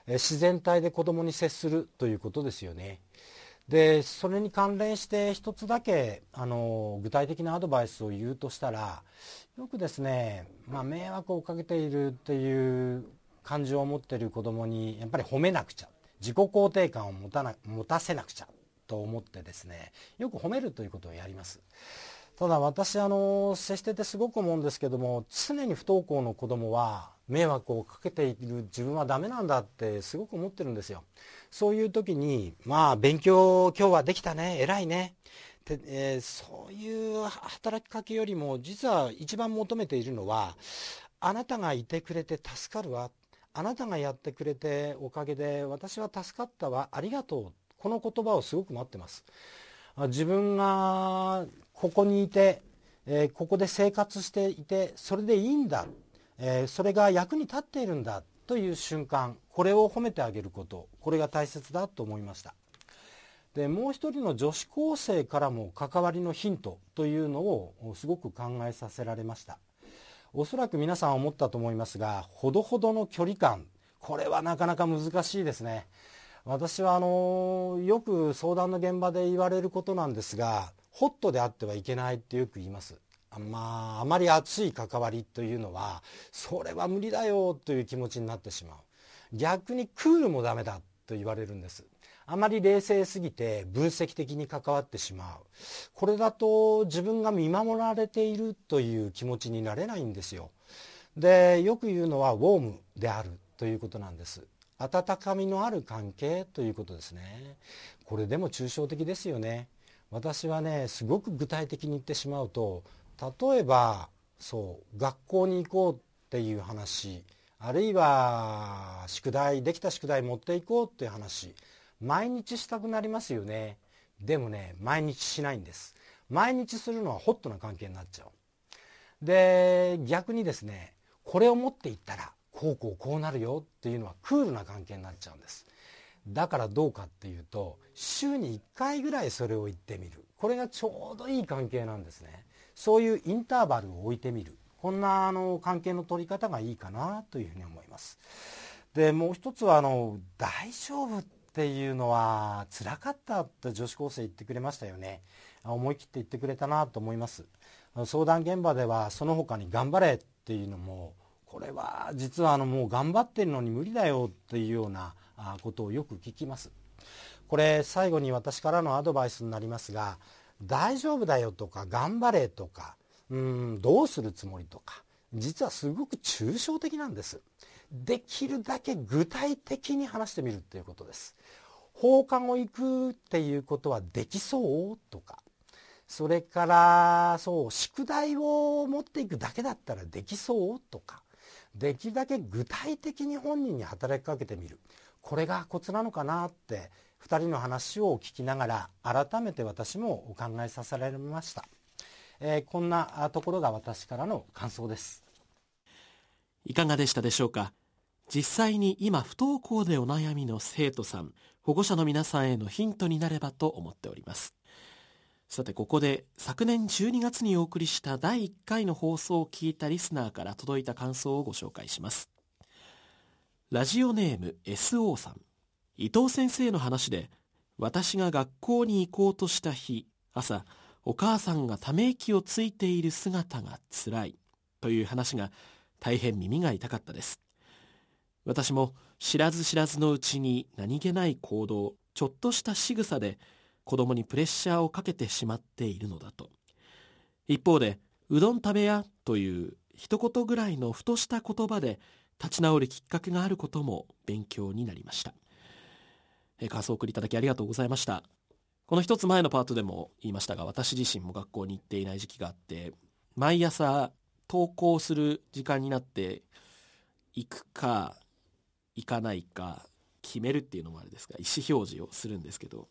E: 自然体で子どもに接するということですよね。でそれに関連して一つだけあの具体的なアドバイスを言うとしたらよくですね、まあ、迷惑をかけているっていう感情を持っている子どもにやっぱり褒めなくちゃ自己肯定感を持たな持たせなくちゃと思ってですねよく褒めるということをやります。ただ私あの接しててすごく思うんですけども常に不登校の子どもは迷惑をかけている自分はダメなんだってすごく思ってるんですよ。そういう時にまあ勉強今日はできたね偉いね。で、えー、そういう働きかけよりも実は一番求めているのはあなたがいてくれて助かるわ。あなたがやってくれておかげで私は助かったわ。ありがとう。この言葉をすごく待ってます。自分がここにいて、えー、ここで生活していてそれでいいんだ、えー、それが役に立っているんだ。という瞬間これを褒めてあげること。これが大切だと思いました。でもう一人の女子高生からも関わりのヒント。というのをすごく考えさせられました。おそらく皆さん思ったと思いますがほどほどの距離感。これはなかなか難しいですね。私はあのよく相談の現場で言われることなんですがホットであってはいけないってよく言います。まあ、あまり熱い関わりというのはそれは無理だよという気持ちになってしまう。逆にクールもダメだと言われるんです。あまり冷静すぎて分析的に関わってしまう。これだと自分が見守られているという気持ちになれないんですよ。でよく言うのはウォームであるということなんです。温かみのある関係ということですね。これでも抽象的ですよね。私はねすごく具体的に言ってしまうと例えばそう学校に行こうっていう話あるいは宿題できた宿題持っていこうっていう話毎日したくなりますよね。でもね毎日しないんです。毎日するのはホットな関係になっちゃう。で逆にですねこれを持っていったらこうこうこうなるよっていうのはクールな関係になっちゃうんです。だからどうかっていうと週に1回ぐらいそれを言ってみる。これがちょうどいい関係なんですね。そういうインターバルを置いてみる。こんなあの関係の取り方がいいかなというふうに思います。でもう一つはあの大丈夫っていうのは辛かったって女子高生言ってくれましたよね。思い切って言ってくれたなと思います。相談現場ではその他に頑張れっていうのもこれは実はあのもう頑張ってるのに無理だよっていうようなことをよく聞きます。これ最後に私からのアドバイスになりますが大丈夫だよとか頑張れとかうんどうするつもりとか実はすごく抽象的なんです。できるだけ具体的に話してみるっていうことです。放課後行くっていうことはできそうとかそれからそう宿題を持っていくだけだったらできそうとかできるだけ具体的に本人に働きかけてみる。これがコツなのかなって2人の話を聞きながら改めて私もお考えさせられました、えー、こんなところが私からの感想です。
A: いかがでしたでしょうか？実際に今不登校でお悩みの生徒さん保護者の皆さんへのヒントになればと思っております。さてここで昨年12月にお送りした第1回の放送を聞いたリスナーから届いた感想をご紹介します。ラジオネーム SO さん。伊藤先生の話で私が学校に行こうとした日朝お母さんがため息をついている姿がつらいという話が大変耳が痛かったです。私も知らず知らずのうちに何気ない行動ちょっとした仕草で子供にプレッシャーをかけてしまっているのだと。一方でうどん食べやという一言ぐらいのふとした言葉で立ち直るきっかけがあることも勉強になりました。感想を送りいただきありがとうございました。この一つ前のパートでも言いましたが、私自身も学校に行っていない時期があって、毎朝登校する時間になって、行くか行かないか決めるっていうのもあれですが、意思表示をするんですけど、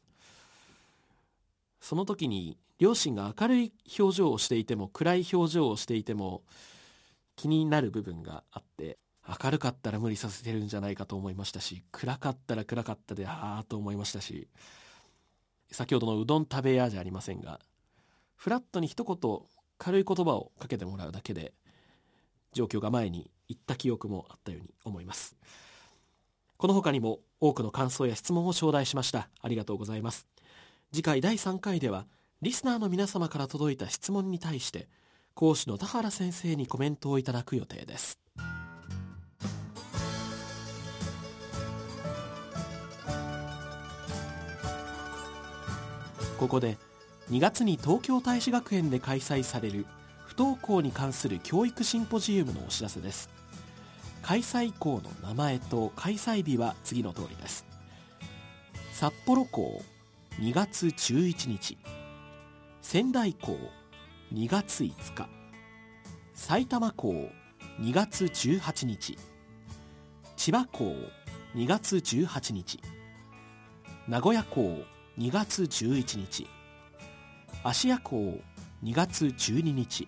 A: その時に両親が明るい表情をしていても暗い表情をしていても気になる部分があって明るかったら無理させてるんじゃないかと思いましたし暗かったら暗かったでああと思いましたし先ほどのうどん食べ屋じゃありませんがフラットに一言軽い言葉をかけてもらうだけで状況が前に行った記憶もあったように思います。この他にも多くの感想や質問を頂戴しました。ありがとうございます。次回第3回ではリスナーの皆様から届いた質問に対して講師の田原先生にコメントをいただく予定です。ここで2月に東京大使学園で開催される不登校に関する教育シンポジウムのお知らせです。開催校の名前と開催日は次の通りです。札幌校2月11日。仙台校2月5日。埼玉校2月18日。千葉校2月18日。名古屋校2月11日。芦屋港2月12日。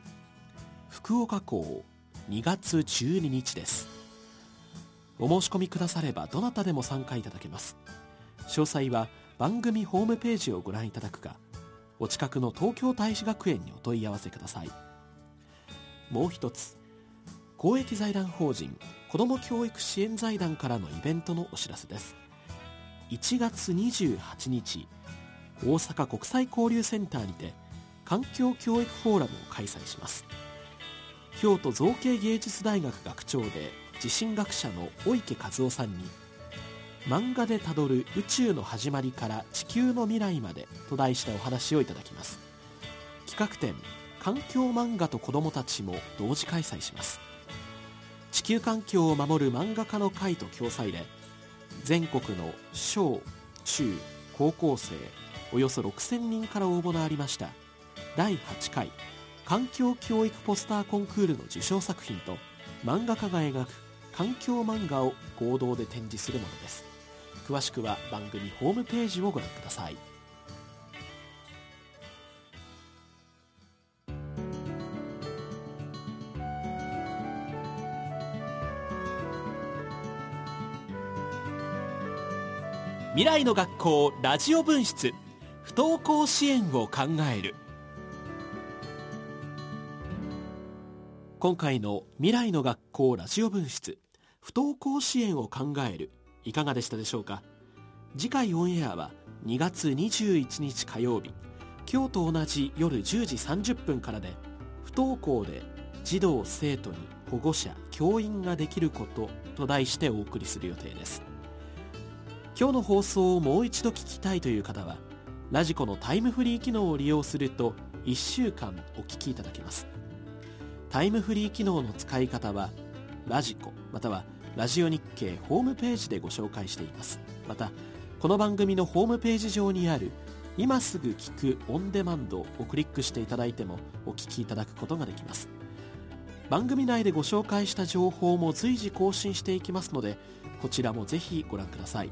A: 福岡港2月12日です。お申し込みくださればどなたでも参加いただけます。詳細は番組ホームページをご覧いただくかお近くの東京大使学園にお問い合わせください。もう一つ公益財団法人子ども教育支援財団からのイベントのお知らせです。1月28日大阪国際交流センターにて環境教育フォーラムを開催します。京都造形芸術大学学長で地震学者の小池和夫さんに漫画でたどる宇宙の始まりから地球の未来までと題したお話をいただきます。企画展環境漫画と子どもたちも同時開催します。地球環境を守る漫画家の会と共催で全国の小中高校生およそ6000人から応募のありました。第8回環境教育ポスターコンクールの受賞作品と漫画家が描く環境漫画を合同で展示するものです。詳しくは番組ホームページをご覧ください。未来の学校ラジオ分室。不登校支援を考える。今回の未来の学校ラジオ分室不登校支援を考えるいかがでしたでしょうか？次回オンエアは2月21日火曜日今日と同じ夜10時30分からで不登校で児童生徒に保護者教員ができることと題してお送りする予定です。今日の放送をもう一度聞きたいという方はラジコのタイムフリー機能を利用すると1週間お聞きいただけます。タイムフリー機能の使い方はラジコまたはラジオ日経ホームページでご紹介しています。またこの番組のホームページ上にある今すぐ聞くオンデマンドをクリックしていただいてもお聞きいただくことができます。番組内でご紹介した情報も随時更新していきますのでこちらもぜひご覧ください。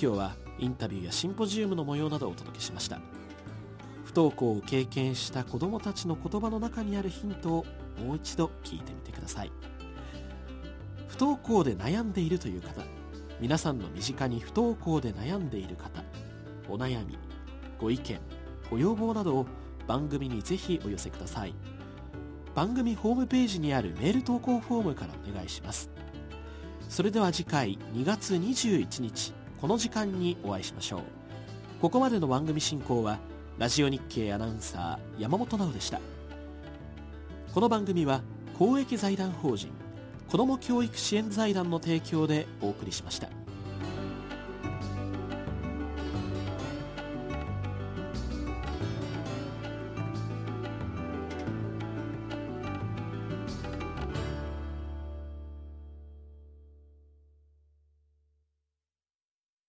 A: 今日はインタビューやシンポジウムの模様などをお届けしました。不登校を経験した子どもたちの言葉の中にあるヒントをもう一度聞いてみてください。不登校で悩んでいるという方皆さんの身近に不登校で悩んでいる方お悩みご意見ご要望などを番組にぜひお寄せください。番組ホームページにあるメール投稿フォームからお願いします。それでは次回2月21日この時間にお会いしましょう。ここまでの番組進行はラジオ日経アナウンサー山本直でした。この番組は公益財団法人子ども教育支援財団の提供でお送りしました。